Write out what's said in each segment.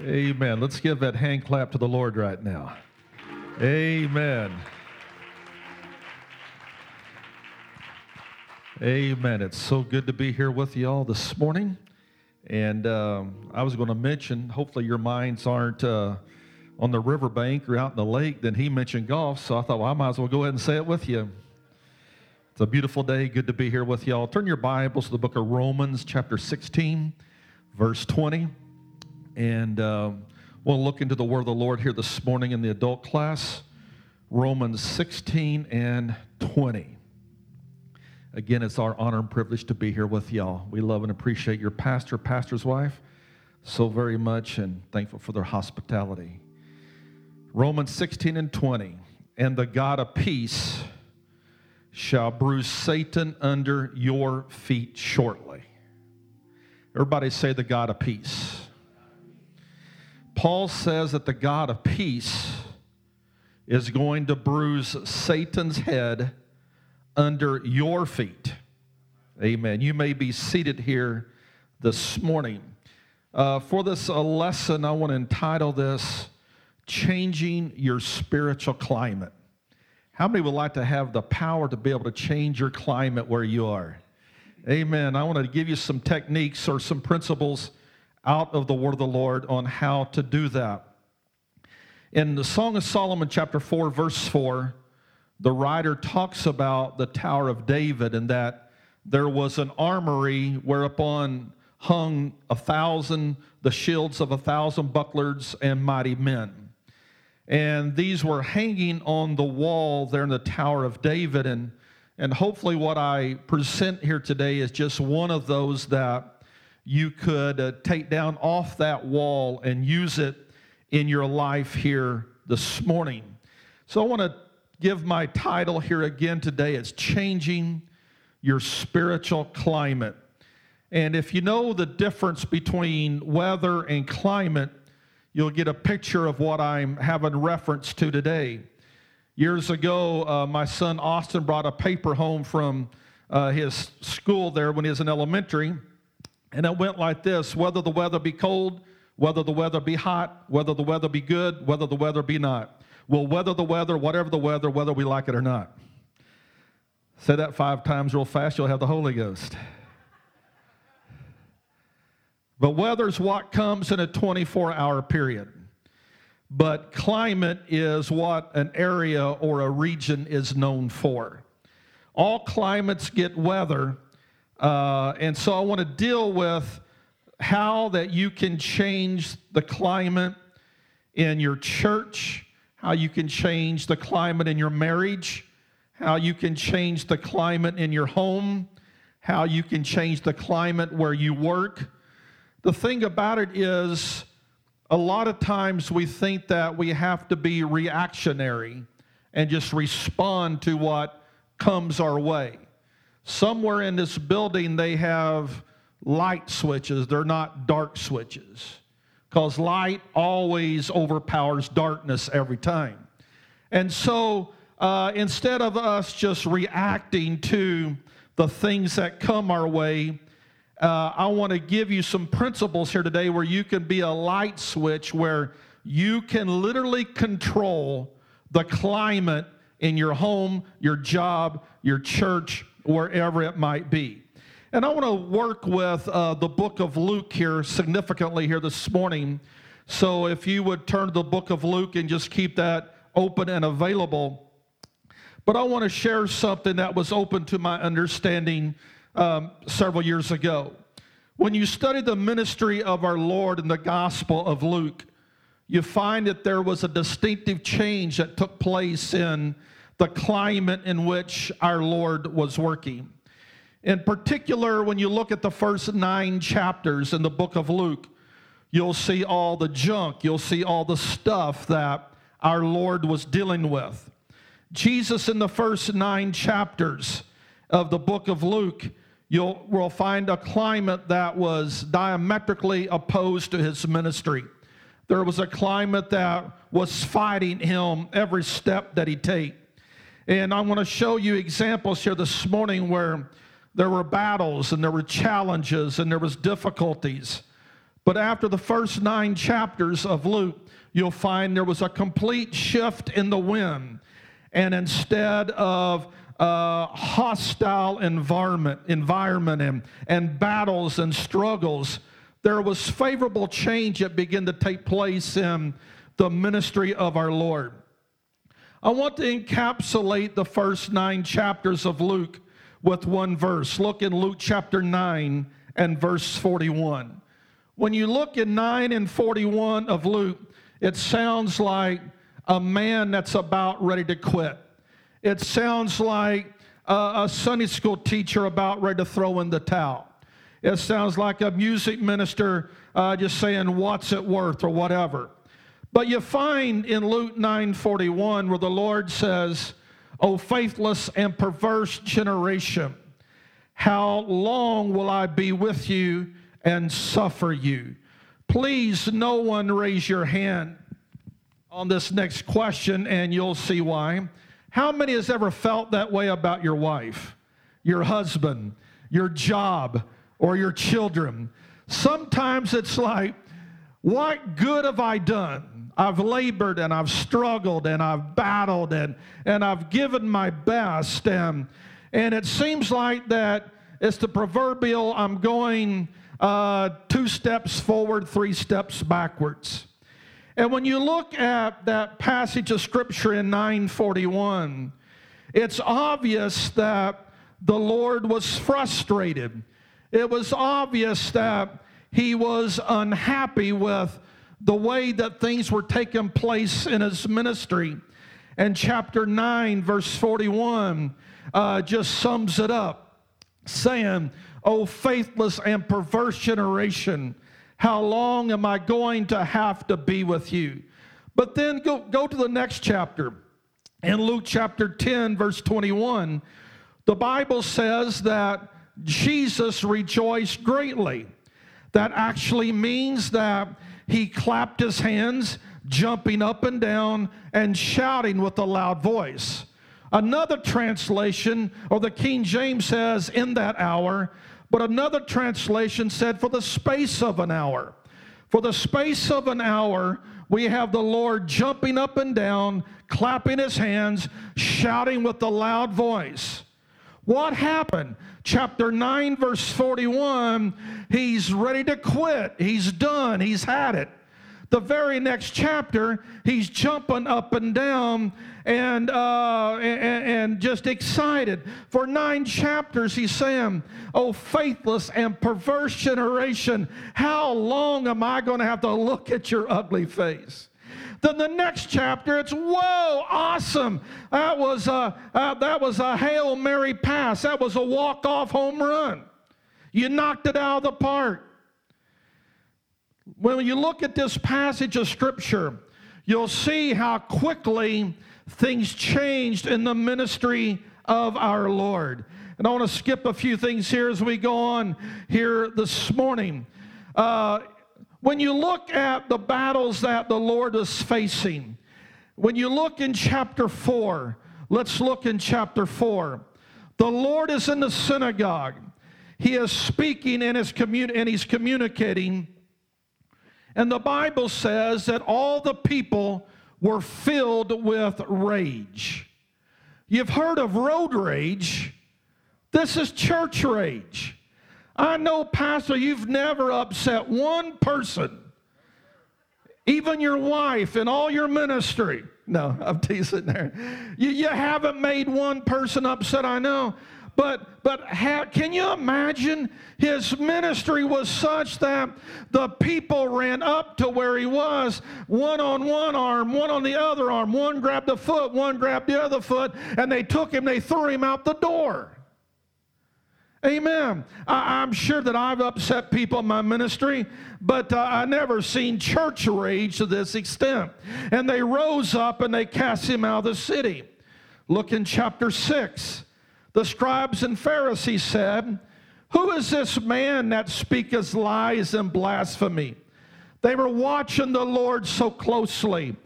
Amen. Let's give that hand clap to the Lord right now. Amen. Amen. It's so good to be here with you all this morning. And um, I was going to mention, hopefully, your minds aren't uh, on the riverbank or out in the lake. Then he mentioned golf. So I thought, well, I might as well go ahead and say it with you. It's a beautiful day. Good to be here with you all. Turn your Bibles to the book of Romans, chapter 16, verse 20. And uh, we'll look into the word of the Lord here this morning in the adult class, Romans 16 and 20. Again, it's our honor and privilege to be here with y'all. We love and appreciate your pastor, pastor's wife, so very much, and thankful for their hospitality. Romans 16 and 20. And the God of peace shall bruise Satan under your feet shortly. Everybody say the God of peace. Paul says that the God of peace is going to bruise Satan's head under your feet. Amen. You may be seated here this morning. Uh, for this uh, lesson, I want to entitle this Changing Your Spiritual Climate. How many would like to have the power to be able to change your climate where you are? Amen. I want to give you some techniques or some principles out of the word of the Lord on how to do that. In the Song of Solomon, chapter 4, verse 4, the writer talks about the Tower of David and that there was an armory whereupon hung a thousand, the shields of a thousand bucklers and mighty men. And these were hanging on the wall there in the Tower of David. And, and hopefully, what I present here today is just one of those that you could uh, take down off that wall and use it in your life here this morning. So I want to give my title here again today. It's Changing Your Spiritual Climate. And if you know the difference between weather and climate, you'll get a picture of what I'm having reference to today. Years ago, uh, my son Austin brought a paper home from uh, his school there when he was in elementary and it went like this whether the weather be cold, whether the weather be hot, whether the weather be good, whether the weather be not. We'll weather the weather, whatever the weather, whether we like it or not. Say that five times real fast, you'll have the Holy Ghost. But weather's what comes in a 24 hour period. But climate is what an area or a region is known for. All climates get weather, uh, and so I want to deal with how that you can change the climate in your church, how you can change the climate in your marriage, how you can change the climate in your home, how you can change the climate where you work. The thing about it is, a lot of times we think that we have to be reactionary and just respond to what comes our way. Somewhere in this building, they have light switches, they're not dark switches, because light always overpowers darkness every time. And so, uh, instead of us just reacting to the things that come our way, uh, I want to give you some principles here today where you can be a light switch where you can literally control the climate in your home, your job, your church, wherever it might be. And I want to work with uh, the book of Luke here significantly here this morning. So if you would turn to the book of Luke and just keep that open and available. But I want to share something that was open to my understanding um, several years ago. When you study the ministry of our Lord in the Gospel of Luke, you find that there was a distinctive change that took place in the climate in which our Lord was working. In particular, when you look at the first nine chapters in the book of Luke, you'll see all the junk, you'll see all the stuff that our Lord was dealing with. Jesus, in the first nine chapters of the book of Luke, you'll will find a climate that was diametrically opposed to his ministry. There was a climate that was fighting him every step that he take. And I want to show you examples here this morning where there were battles and there were challenges and there was difficulties. But after the first nine chapters of Luke, you'll find there was a complete shift in the wind. And instead of uh, hostile environment, environment and, and battles and struggles, there was favorable change that began to take place in the ministry of our Lord. I want to encapsulate the first nine chapters of Luke with one verse. Look in Luke chapter 9 and verse 41. When you look in 9 and 41 of Luke, it sounds like a man that's about ready to quit. It sounds like a, Sunday school teacher about ready to throw in the towel. It sounds like a music minister uh, just saying, What's it worth or whatever. But you find in Luke 9:41 where the Lord says, "O faithless and perverse generation, how long will I be with you and suffer you?" Please no one raise your hand on this next question and you'll see why. How many has ever felt that way about your wife, your husband, your job, or your children? Sometimes it's like, what good have I done? I've labored and I've struggled and I've battled and, and I've given my best. And, and it seems like that it's the proverbial I'm going uh, two steps forward, three steps backwards. And when you look at that passage of scripture in 941, it's obvious that the Lord was frustrated. It was obvious that he was unhappy with the way that things were taking place in his ministry. And chapter 9, verse 41, uh, just sums it up, saying, O faithless and perverse generation, how long am I going to have to be with you? But then go, go to the next chapter. In Luke chapter 10, verse 21, the Bible says that Jesus rejoiced greatly. That actually means that he clapped his hands, jumping up and down and shouting with a loud voice. Another translation, or the King James says, in that hour, but another translation said, for the space of an hour. For the space of an hour, we have the Lord jumping up and down, clapping his hands, shouting with a loud voice. What happened? Chapter 9, verse 41, he's ready to quit. He's done. He's had it. The very next chapter, he's jumping up and down and, uh, and, and just excited. For nine chapters, he's saying, Oh, faithless and perverse generation, how long am I going to have to look at your ugly face? Then the next chapter, it's whoa, awesome. That was a, uh, that was a Hail Mary pass. That was a walk-off home run. You knocked it out of the park. When you look at this passage of Scripture, you'll see how quickly things changed in the ministry of our Lord. And I want to skip a few things here as we go on here this morning. Uh, when you look at the battles that the Lord is facing, when you look in chapter 4, let's look in chapter 4. The Lord is in the synagogue. He is speaking and, commun- and he's communicating. And the Bible says that all the people were filled with rage. You've heard of road rage. This is church rage. I know, Pastor, you've never upset one person, even your wife in all your ministry. No, I'm teasing there. You, you haven't made one person upset, I know. But, but ha, can you imagine his ministry was such that the people ran up to where he was, one on one arm, one on the other arm, one grabbed a foot, one grabbed the other foot, and they took him, they threw him out the door. Amen. I, am sure that I've upset people in my ministry, but uh, I never seen church rage to this extent. And they rose up and they cast him out of the city. Look in chapter 6. The scribes and Pharisees said, Who is this man that speaketh lies and blasphemy? They were watching the Lord so closely.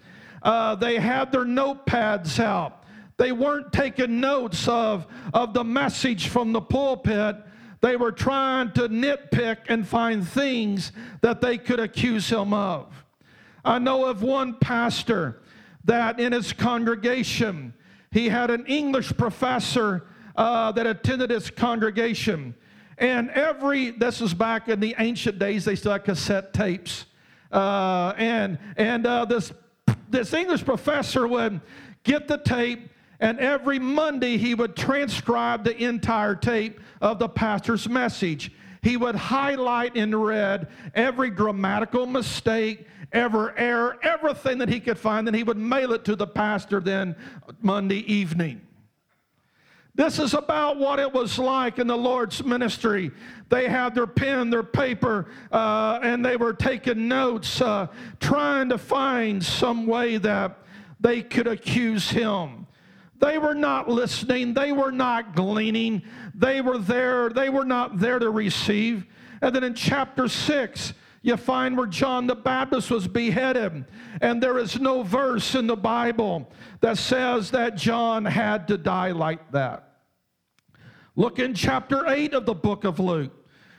Uh, they had their notepads out. They weren't taking notes of, of the message from the pulpit. they were trying to nitpick and find things that they could accuse him of. I know of one pastor that in his congregation, he had an English professor uh, that attended his congregation. And every, this is back in the ancient days, they still had cassette tapes. Uh, and and uh, this, this English professor would get the tape, and every Monday he would transcribe the entire tape of the pastor's message. He would highlight in red every grammatical mistake, every error, everything that he could find, and he would mail it to the pastor then Monday evening. This is about what it was like in the Lord's ministry. They had their pen, their paper, uh, and they were taking notes, uh, trying to find some way that they could accuse him. They were not listening, they were not gleaning, they were there, they were not there to receive. And then in chapter 6, you find where John the Baptist was beheaded, and there is no verse in the Bible that says that John had to die like that. Look in chapter 8 of the book of Luke.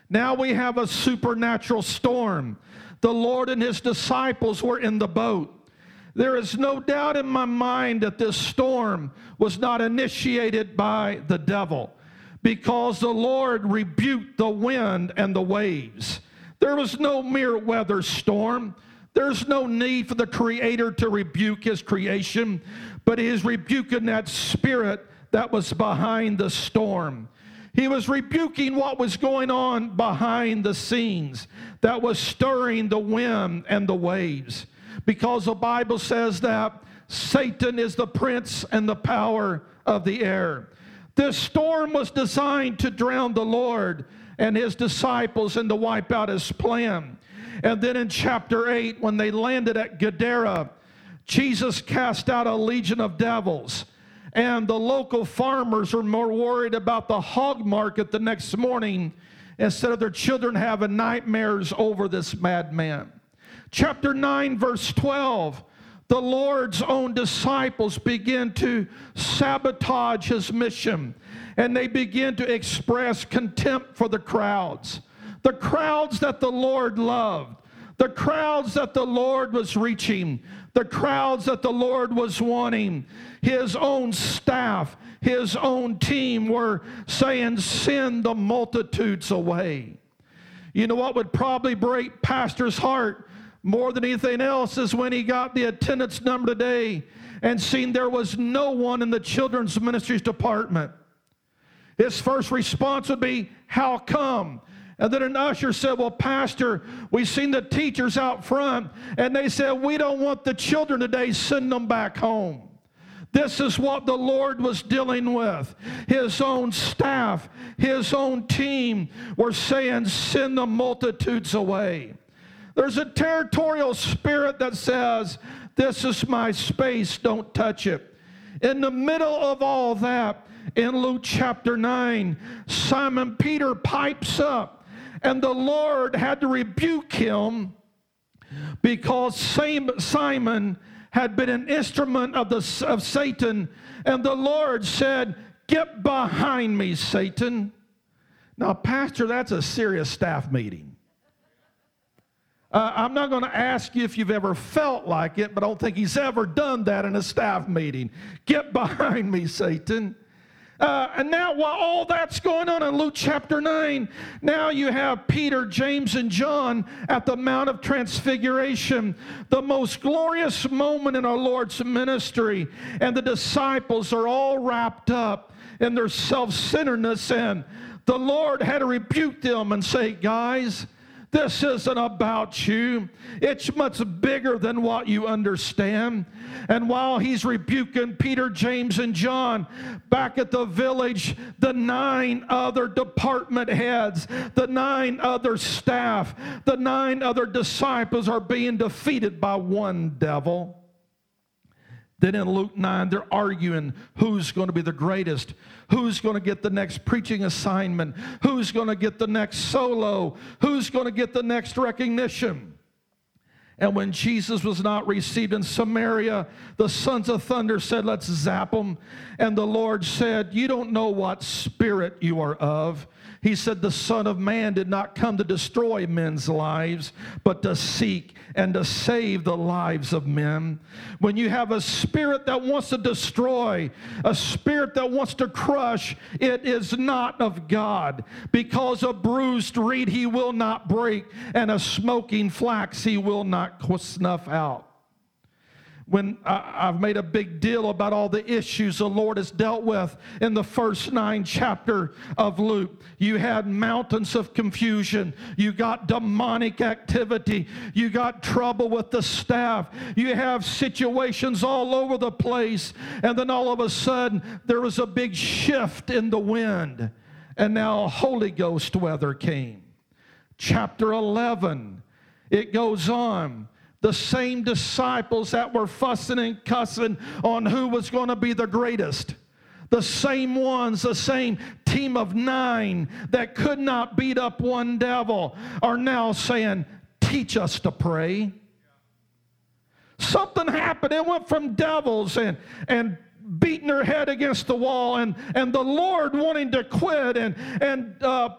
Now we have a supernatural storm. The Lord and his disciples were in the boat. There is no doubt in my mind that this storm was not initiated by the devil because the Lord rebuked the wind and the waves. There was no mere weather storm. There's no need for the Creator to rebuke His creation, but He is rebuking that spirit that was behind the storm. He was rebuking what was going on behind the scenes that was stirring the wind and the waves. Because the Bible says that Satan is the prince and the power of the air. This storm was designed to drown the Lord and his disciples and to wipe out his plan. And then in chapter 8, when they landed at Gadara, Jesus cast out a legion of devils and the local farmers are more worried about the hog market the next morning instead of their children having nightmares over this madman. Chapter 9, verse 12 the Lord's own disciples begin to sabotage his mission and they begin to express contempt for the crowds. The crowds that the Lord loved, the crowds that the Lord was reaching, the crowds that the Lord was wanting. His own staff, his own team were saying, Send the multitudes away. You know what would probably break Pastor's heart more than anything else is when he got the attendance number today and seen there was no one in the children's ministries department. His first response would be, How come? And then an usher said, Well, Pastor, we've seen the teachers out front, and they said, We don't want the children today, send them back home. This is what the Lord was dealing with. His own staff, his own team were saying, Send the multitudes away. There's a territorial spirit that says, This is my space, don't touch it. In the middle of all that, in Luke chapter 9, Simon Peter pipes up and the Lord had to rebuke him because Simon had been an instrument of, the, of Satan. And the Lord said, Get behind me, Satan. Now, Pastor, that's a serious staff meeting. Uh, I'm not going to ask you if you've ever felt like it, but I don't think he's ever done that in a staff meeting. Get behind me, Satan. Uh, and now, while all that's going on in Luke chapter 9, now you have Peter, James, and John at the Mount of Transfiguration, the most glorious moment in our Lord's ministry. And the disciples are all wrapped up in their self centeredness. And the Lord had to rebuke them and say, Guys, this isn't about you. It's much bigger than what you understand. And while he's rebuking Peter, James, and John back at the village, the nine other department heads, the nine other staff, the nine other disciples are being defeated by one devil. Then in Luke 9, they're arguing who's going to be the greatest, who's going to get the next preaching assignment, who's going to get the next solo, who's going to get the next recognition. And when Jesus was not received in Samaria, the sons of thunder said, Let's zap them. And the Lord said, You don't know what spirit you are of. He said, The Son of Man did not come to destroy men's lives, but to seek and to save the lives of men. When you have a spirit that wants to destroy, a spirit that wants to crush, it is not of God. Because a bruised reed he will not break, and a smoking flax he will not snuff out when I've made a big deal about all the issues the Lord has dealt with in the first nine chapter of Luke. You had mountains of confusion. You got demonic activity. You got trouble with the staff. You have situations all over the place. And then all of a sudden, there was a big shift in the wind. And now Holy Ghost weather came. Chapter 11, it goes on the same disciples that were fussing and cussing on who was going to be the greatest. The same ones, the same team of nine that could not beat up one devil are now saying, Teach us to pray. Something happened. It went from devils and, and beating their head against the wall and, and the Lord wanting to quit and, and uh,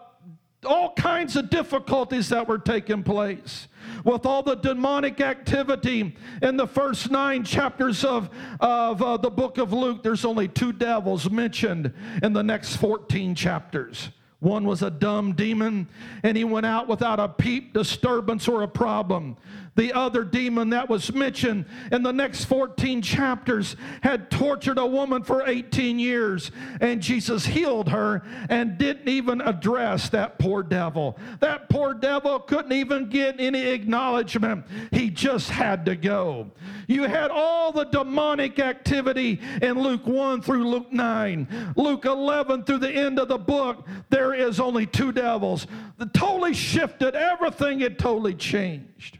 all kinds of difficulties that were taking place with all the demonic activity in the first nine chapters of, of uh, the book of Luke, there's only two devils mentioned in the next 14 chapters. One was a dumb demon, and he went out without a peep, disturbance, or a problem. The other demon that was mentioned in the next 14 chapters had tortured a woman for 18 years, and Jesus healed her and didn't even address that poor devil. That poor devil couldn't even get any acknowledgement. He just had to go. You had all the demonic activity in Luke 1 through Luke 9. Luke 11 through the end of the book, there is only two devils. The totally shifted, everything had totally changed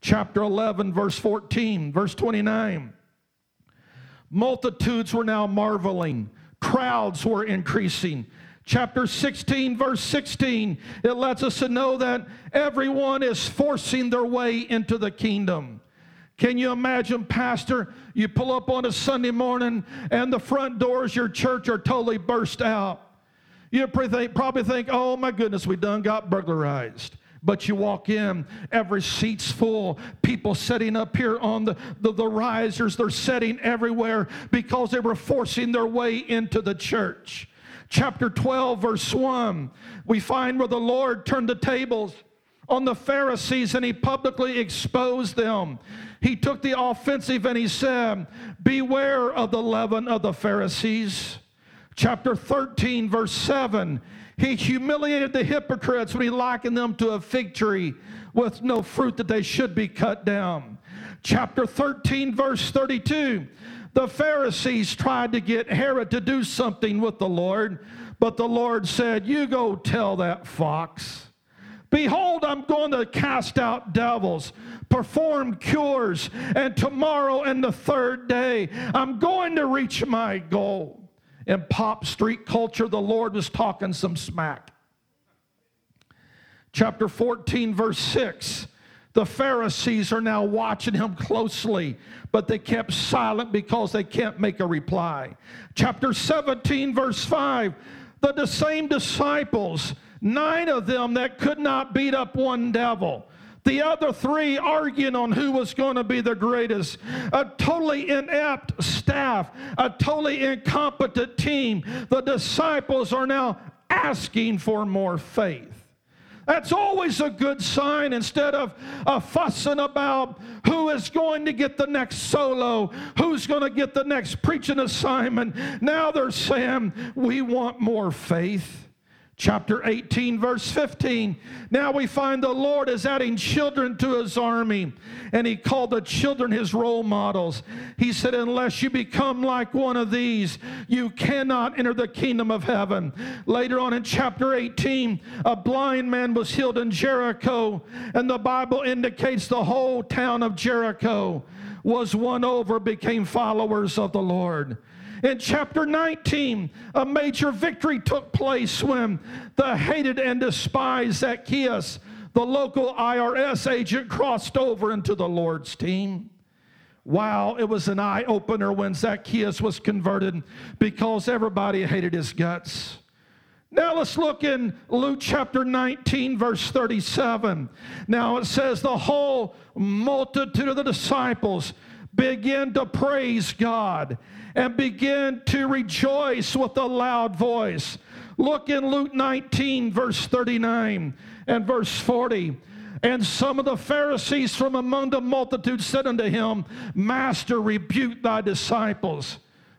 chapter 11, verse 14, verse 29. Multitudes were now marveling, crowds were increasing. Chapter 16, verse 16, it lets us to know that everyone is forcing their way into the kingdom. Can you imagine, Pastor? You pull up on a Sunday morning and the front doors your church are totally burst out. You probably think, oh my goodness, we done got burglarized. But you walk in, every seat's full. People sitting up here on the, the, the, risers, they're sitting everywhere because they were forcing their way into the church. Chapter 12, verse 1, we find where the Lord turned the tables on the Pharisees and he publicly exposed them. He took the offensive and he said, Beware of the leaven of the Pharisees. Chapter 13, verse 7, he humiliated the hypocrites when he likened them to a fig tree with no fruit that they should be cut down. Chapter 13, verse 32. The Pharisees tried to get Herod to do something with the Lord, but the Lord said, You go tell that fox. Behold, I'm going to cast out devils, perform cures, and tomorrow and the third day, I'm going to reach my goal in pop street culture, the Lord was talking some smack. Chapter 14, verse 6. The Pharisees are now watching him closely, but they kept silent because they can't make a reply. Chapter 17, verse 5. The same disciples, nine of them that could not beat up one devil, the other three arguing on who was going to be the greatest. A totally inept staff, a totally incompetent team. The disciples are now asking for more faith. That's always a good sign instead of uh, fussing about who is going to get the next solo, who's going to get the next preaching assignment. Now they're saying, We want more faith chapter 18, verse 15. Now we find the Lord is adding children to his army, and he called the children his role models. He said, Unless you become like one of these, you cannot enter the kingdom of heaven. Later on in chapter 18, a blind man was healed in Jericho, and the Bible indicates the whole town of Jericho was won over, became followers of the Lord. In chapter 19, a major victory took place when the hated and despised Zacchaeus, the local IRS agent, crossed over into the Lord's team. Wow, it was an eye opener when Zacchaeus was converted because everybody hated his guts. Now let's look in Luke chapter 19, verse 37. Now it says, The whole multitude of the disciples begin to praise God and begin to rejoice with a loud voice. Look in Luke 19, verse 39 and verse 40. And some of the Pharisees from among the multitude said unto him, Master, rebuke thy disciples.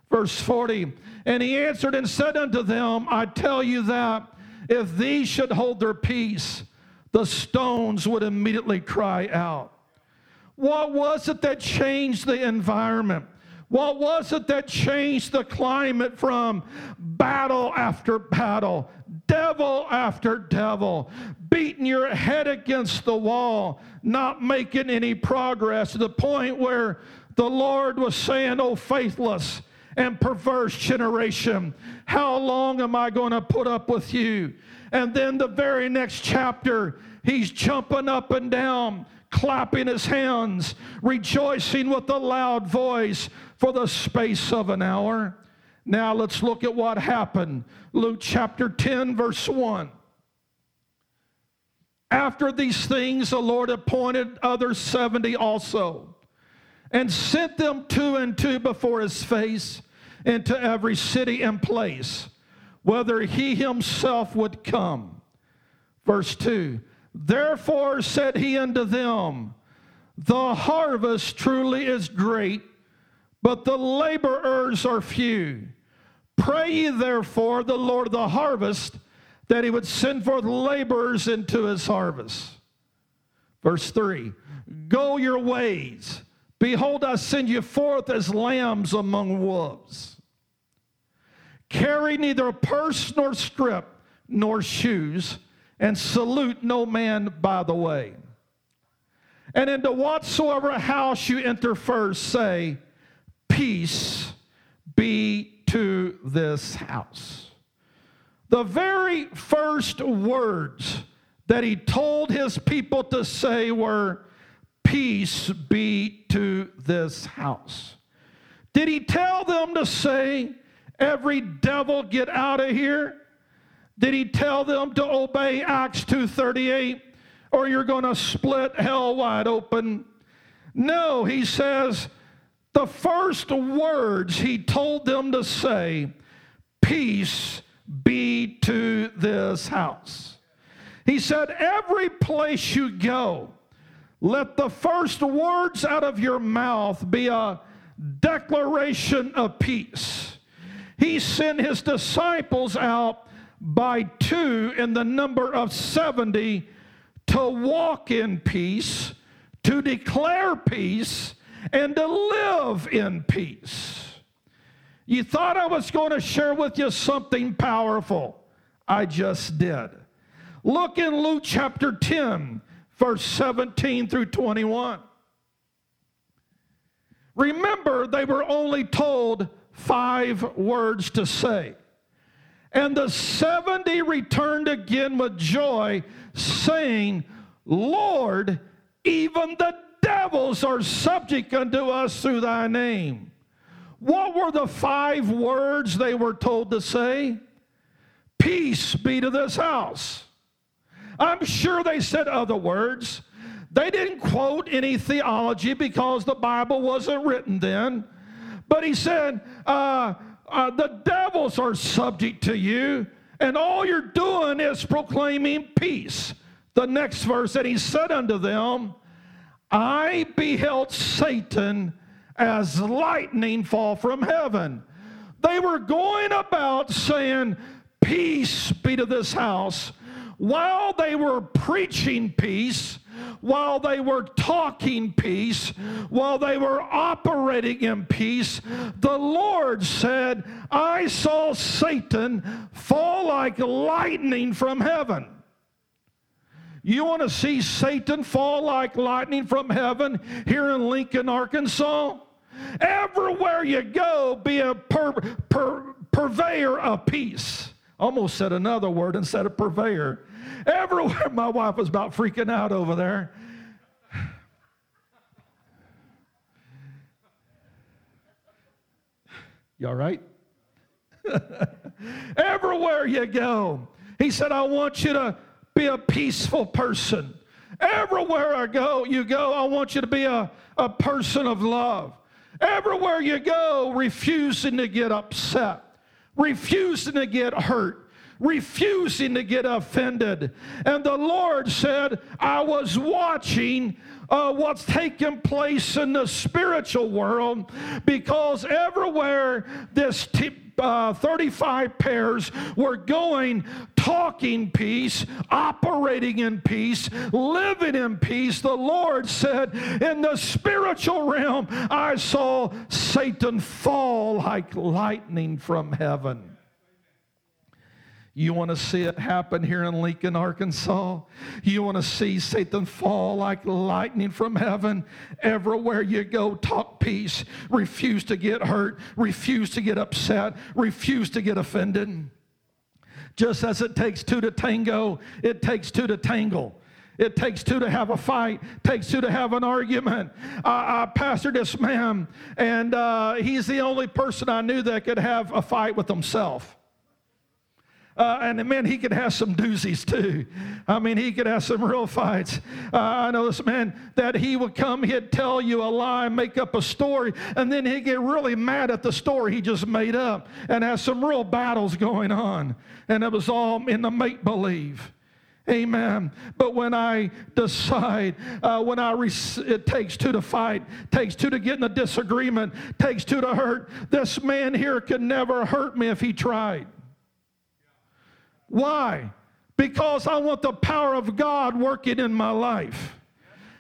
Verse 40. And he answered and said unto them, I tell you that if these should hold their peace, the stones would immediately cry out. What was it that changed the environment? What was it that changed the climate from battle after battle, devil after devil, beating your head against the wall, not making any progress to the point where the Lord was saying, Oh, faithless and perverse generation, how long am I going to put up with you? And then the very next chapter, he's jumping up and down, clapping his hands, rejoicing with a loud voice for the space of an hour. Now let's look at what happened. Luke chapter 10, verse 1. After these things, the Lord appointed other 70 also and sent them two and two before his face into every city and place, whether he himself would come. Verse 2 Therefore said he unto them, The harvest truly is great, but the laborers are few. Pray ye therefore the Lord of the harvest that he would send forth laborers into his harvest. Verse 3 Go your ways. Behold, I send you forth as lambs among wolves. Carry neither purse nor scrip nor shoes, and salute no man by the way. And into whatsoever house you enter first, say, Peace be to this house. The very first words that he told his people to say were, Peace be to this house. Did he tell them to say, Every devil get out of here? Did he tell them to obey Acts 2:38 or you're going to split hell wide open? No, he says the first words he told them to say, peace be to this house. He said, every place you go, let the first words out of your mouth be a declaration of peace. He sent his disciples out by two in the number of 70 to walk in peace, to declare peace, and to live in peace. You thought I was going to share with you something powerful. I just did. Look in Luke chapter 10, verse 17 through 21. Remember, they were only told five words to say. And the 70 returned again with joy, saying, Lord, even the devils are subject unto us through thy name. What were the five words they were told to say? Peace be to this house. I'm sure they said other words. They didn't quote any theology because the Bible wasn't written then. But he said, uh, uh, The devils are subject to you, and all you're doing is proclaiming peace. The next verse, and he said unto them, I beheld Satan as lightning fall from heaven. They were going about saying, Peace be to this house. While they were preaching peace, while they were talking peace, while they were operating in peace, the Lord said, I saw Satan fall like lightning from heaven. You want to see Satan fall like lightning from heaven here in Lincoln, Arkansas? Everywhere you go, be a per, per, purveyor of peace. Almost said another word instead of purveyor. Everywhere, my wife was about freaking out over there. You all right? Everywhere you go, he said, I want you to be a peaceful person. Everywhere I go, you go, I want you to be a, a person of love. Everywhere you go, refusing to get upset, refusing to get hurt, refusing to get offended. And the Lord said, I was watching uh, what's taking place in the spiritual world because everywhere this t- uh, 35 pairs were going, talking peace, operating in peace, living in peace. The Lord said, In the spiritual realm, I saw Satan fall like lightning from heaven. You want to see it happen here in Lincoln, Arkansas? You want to see Satan fall like lightning from heaven? Everywhere you go, talk peace. Refuse to get hurt. Refuse to get upset. Refuse to get offended. Just as it takes two to tango, it takes two to tangle. It takes two to have a fight. Takes two to have an argument. I, I pastored this man, and uh, he's the only person I knew that could have a fight with himself. Uh, and man, he could have some doozies too. I mean, he could have some real fights. Uh, I know this man that he would come, he'd tell you a lie, make up a story, and then he'd get really mad at the story he just made up and have some real battles going on. And it was all in the make believe. Amen. But when I decide, uh, when I it takes two to fight, takes two to get in a disagreement, takes two to hurt. This man here could never hurt me if he tried. Why? Because I want the power of God working in my life.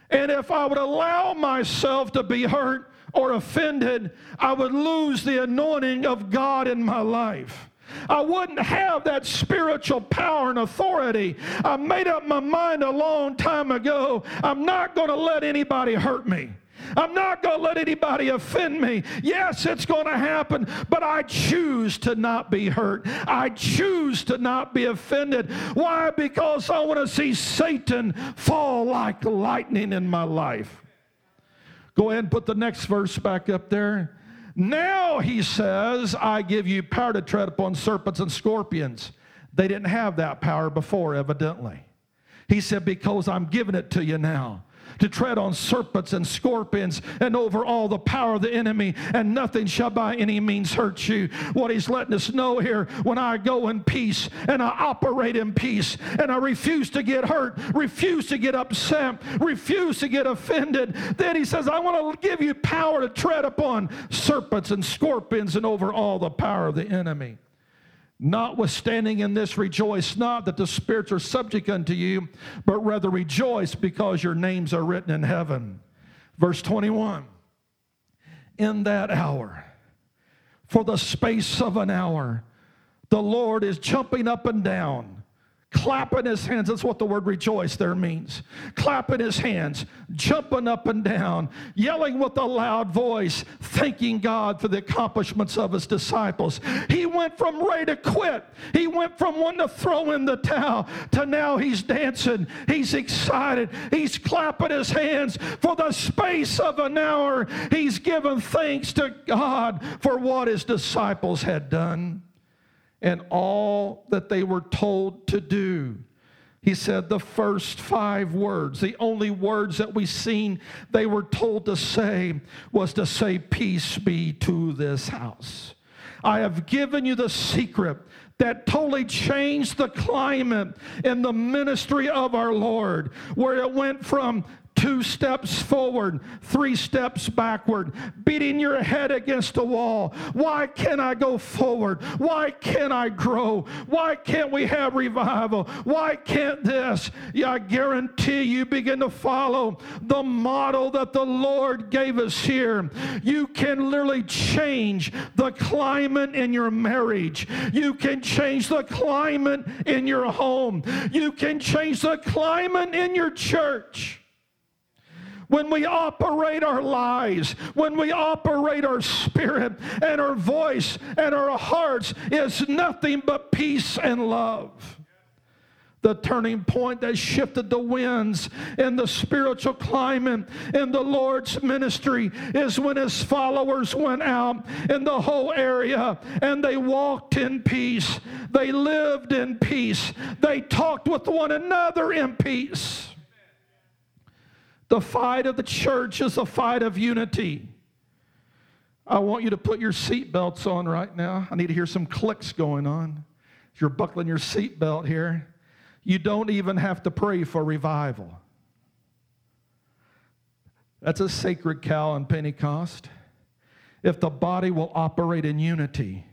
And if I would allow myself to be hurt or offended, I would lose the anointing of God in my life. I wouldn't have that spiritual power and authority. I made up my mind a long time ago. I'm not going to let anybody hurt me. I'm not going to let anybody offend me. Yes, it's going to happen, but I choose to not be hurt. I choose to not be offended. Why? Because I want to see Satan fall like lightning in my life. Go ahead and put the next verse back up there. Now he says, I give you power to tread upon serpents and scorpions. They didn't have that power before, evidently. He said, Because I'm giving it to you now to tread on serpents and scorpions and over all the power of the enemy, and nothing shall by any means hurt you. What he's letting us know here when I go in peace and I operate in peace and I refuse to get hurt, refuse to get upset, refuse to get offended, then he says, I want to give you power to tread upon serpents and scorpions and over all the power of the enemy. Notwithstanding in this, rejoice not that the spirits are subject unto you, but rather rejoice because your names are written in heaven. Verse 21 In that hour, for the space of an hour, the Lord is jumping up and down clapping his hands. That's what the word rejoice there means. Clapping his hands, jumping up and down, yelling with a loud voice, thanking God for the accomplishments of his disciples. He went from ready to quit. He went from wanting to throw in the towel to now he's dancing. He's excited. He's clapping his hands for the space of an hour. He's given thanks to God for what his disciples had done and all that they were told to do. He said the first five words, the only words that we've seen they were told to say was to say, Peace be to this house. I have given you the secret that totally changed the climate in the ministry of our Lord, where it went from two steps forward, three steps backward, beating your head against a wall. Why can't I go forward? Why can't I grow? Why can't we have revival? Why can't this? Yeah, I guarantee you begin to follow the model that the Lord gave us here. You can literally change the climate in your marriage. You can change the climate in your home. You can change the climate in your church when we operate our lives, when we operate our spirit and our voice and our hearts, is nothing but peace and love. the turning point that shifted the winds in the spiritual climate in the Lord's ministry is when his followers went out in the whole area and they walked in peace. They lived in peace. They talked with one another in peace. The fight of the church is a fight of unity. I want you to put your seatbelts on right now. I need to hear some clicks going on. You're buckling your seatbelt here. You don't even have to pray for revival. That's a sacred cow on Pentecost. If the body will operate in unity,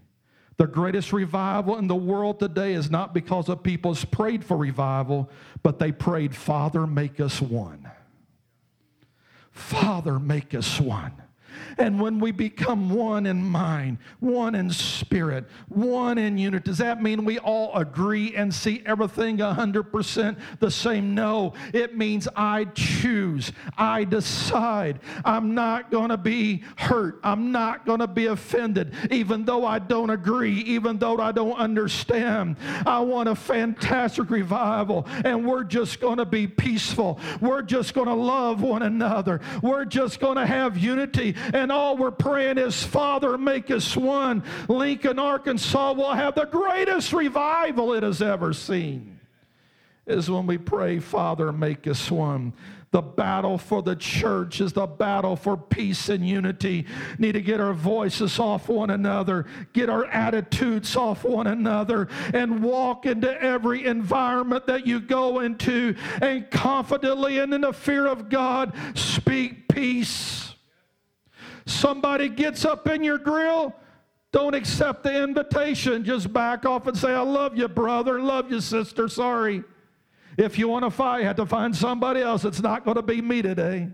the greatest revival in the world today is not because of people's prayed for revival, but they prayed, Father, make us one. Father, make us one. And when we become one in mind, one in spirit, one in unity, does that mean we all agree and see everything 100% the same? No. It means I choose, I decide. I'm not going to be hurt, I'm not going to be offended, even though I don't agree, even though I don't understand. I want a fantastic revival, and we're just going to be peaceful. We're just going to love one another. We're just going to have unity and all we're praying is, Father, make us one. Lincoln, Arkansas will have the greatest revival it has ever seen. Is when we pray, Father, make us one. The battle for the church is the battle for peace and unity. Need to get our voices off one another, get our attitudes off one another, and walk into every environment that you go into and confidently and in the fear of God speak peace somebody gets up in your grill, don't accept the invitation. Just back off and say, I love you, brother, love you, sister, sorry. If you want to fight, you have to find somebody else. It's not going to be me today.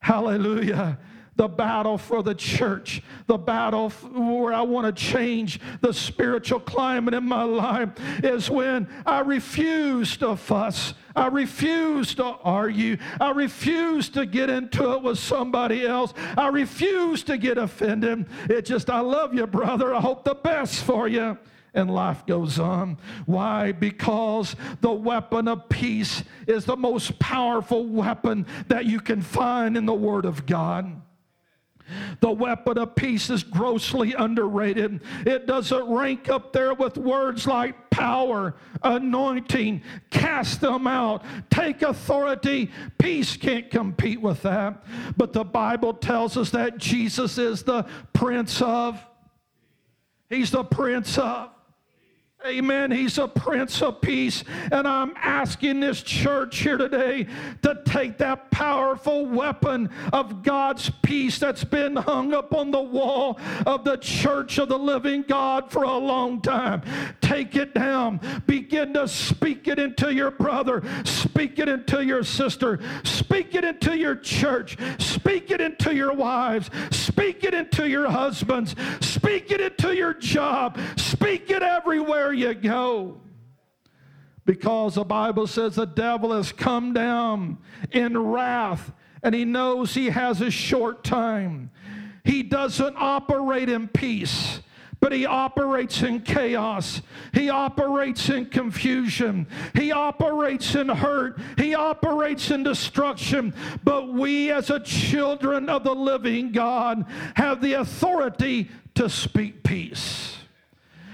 Hallelujah the battle for the church, the battle where I want to change the spiritual climate in my life is when I refuse to fuss. I refuse to argue. I refuse to get into it with somebody else. I refuse to get offended. It just, I love you, brother. I hope the best for you and life goes on. Why? Because the weapon of peace is the most powerful weapon that you can find in the Word of God. The weapon of peace is grossly underrated. It doesn't rank up there with words like power, anointing, cast them out, take authority. Peace can't compete with that. But the Bible tells us that Jesus is the Prince of. He's the Prince of. Amen. He's a Prince of Peace. And I'm asking this church here today to take that powerful weapon of God's peace that's been hung up on the wall of the church of the living God for a long time. Take it down. Begin to speak it into your brother. Speak it into your sister. Speak it into your church. Speak it into your wives. Speak it into your husbands. Speak it into your job. Speak it everywhere you go. Because the Bible says the devil has come down in wrath and he knows he has a short time. He doesn't operate in peace but he operates in chaos. He operates in confusion. He operates in hurt. He operates in destruction. But we, as a children of the living God, have the authority to speak peace.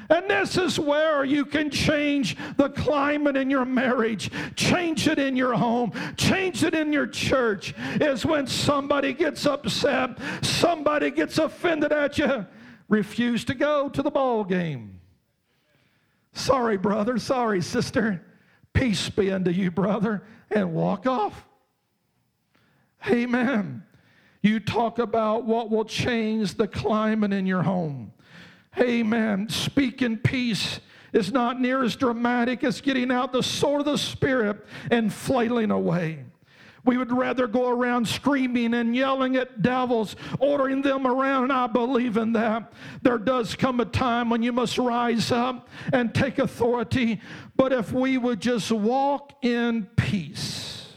And this is where you can change the climate in your marriage, change it in your home, change it in your church. Is when somebody gets upset, somebody gets offended at you, refuse to go to the ball game. Sorry, brother. Sorry, sister. Peace be unto you, brother, and walk off. Amen. You talk about what will change the climate in your home. Amen. Speak in peace is not near as dramatic as getting out the sword of the Spirit and flailing away. We would rather go around screaming and yelling at devils, ordering them around, and I believe in that. There does come a time when you must rise up and take authority. But if we would just walk in peace,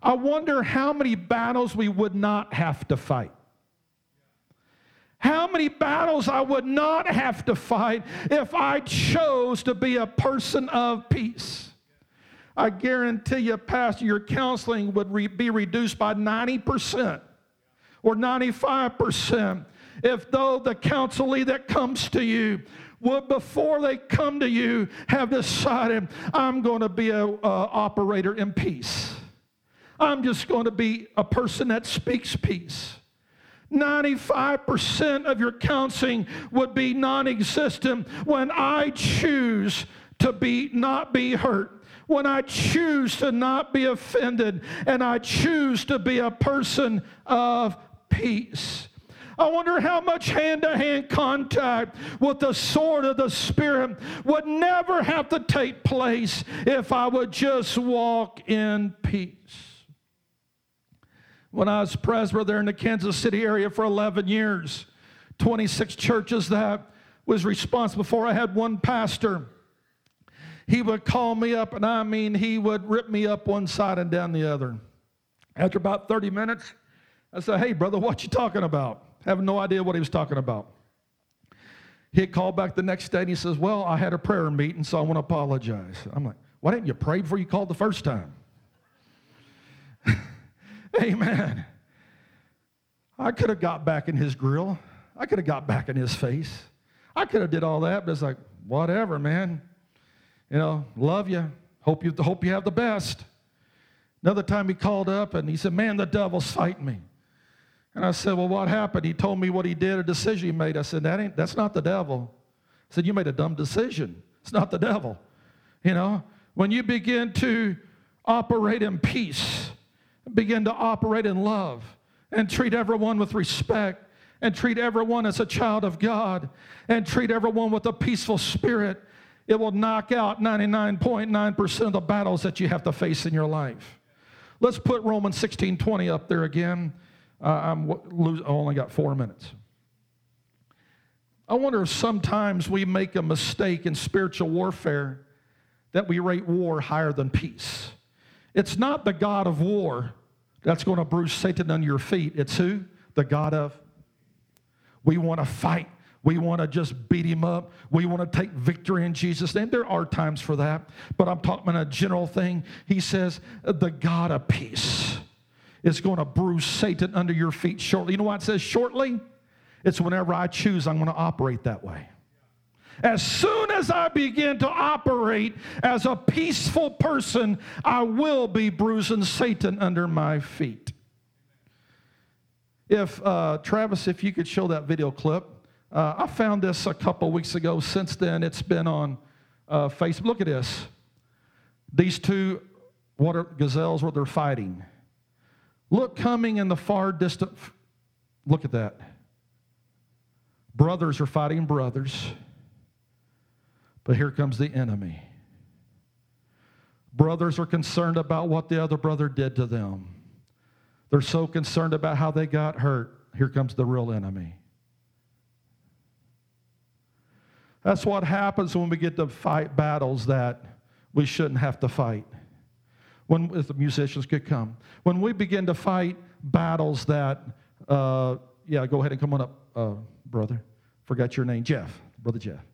I wonder how many battles we would not have to fight How many battles I would not have to fight if I chose to be a person of peace. I guarantee you, Pastor, your counseling would re- be reduced by 90% or 95% if though the counselee that comes to you would before they come to you have decided i'm going to be an operator in peace i'm just going to be a person that speaks peace 95% of your counseling would be non-existent when i choose to be not be hurt when I choose to not be offended and I choose to be a person of peace. I wonder how much hand to hand contact with the sword of the Spirit would never have to take place if I would just walk in peace. When I was presbyter there in the Kansas City area for 11 years, 26 churches that was responsible for, I had one pastor. He would call me up, and I mean, he would rip me up one side and down the other. After about 30 minutes, I said, Hey, brother, what you talking about? Having no idea what he was talking about. He called back the next day and he says, Well, I had a prayer meeting, so I want to apologize. I'm like, Why didn't you pray before you called the first time? Amen. I could have got back in his grill. I could have got back in his face. I could have did all that, but it's like, whatever, man. You know, love you. Hope you hope you have the best. Another time he called up and he said, Man, the devil's fighting me. And I said, Well, what happened? He told me what he did, a decision he made. I said, That ain't that's not the devil. I said, You made a dumb decision. It's not the devil. You know, when you begin to operate in peace, begin to operate in love, and treat everyone with respect, and treat everyone as a child of God, and treat everyone with a peaceful spirit, it will knock out 99.9% of the battles that you have to face in your life. Let's put Romans 16 20 up there again. Uh, I'm I only got four minutes. I wonder if sometimes we make a mistake in spiritual warfare that we rate war higher than peace. It's not the God of war that's going to bruise Satan under your feet. It's who? The God of. We want to fight. We want to just beat him up. We want to take victory in Jesus' name. There are times for that, but I'm talking about a general thing. He says, the God of peace is going to bruise Satan under your feet shortly. You know why it says shortly? It's whenever I choose, I'm going to operate that way. As soon as I begin to operate as a peaceful person, I will be bruising Satan under my feet. If, uh, Travis, if you could show that video clip. Uh, I found this a couple weeks ago. Since then, it's been on uh, Facebook. Look at this. These two water gazelles, where they're fighting. Look coming in the far distant. Look at that. Brothers are fighting brothers. But here comes the enemy. Brothers are concerned about what the other brother did to them. They're so concerned about how they got hurt. Here comes the real enemy. That's what happens when we get to fight battles that we shouldn't have to fight when if the musicians could come. When we begin to fight battles that, uh, yeah, go ahead and come on up, uh, brother. Forgot your name, Jeff, brother Jeff.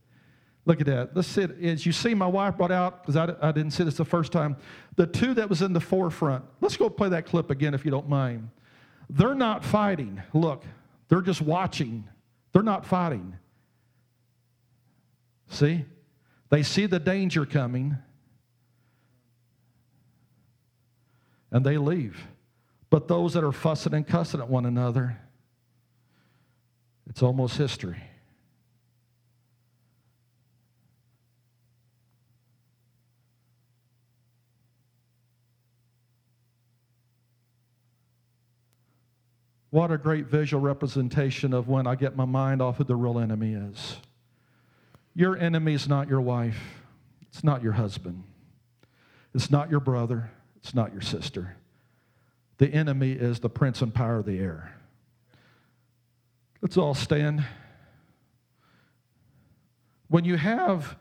Look at that. Let's see. As you see, my wife brought out because I, I didn't see this the first time. The two that was in the forefront. Let's go play that clip again, if you don't mind. They're not fighting. Look, they're just watching. They're not fighting. See, they see the danger coming. and they leave. But those that are fussing and cussing at one another, it's almost history. What a great visual representation of when I get my mind off who the real enemy is. Your enemy is not your wife, it's not your husband, it's not your brother, it's not your sister. The enemy is the prince and power of the air. Let's all stand. When you have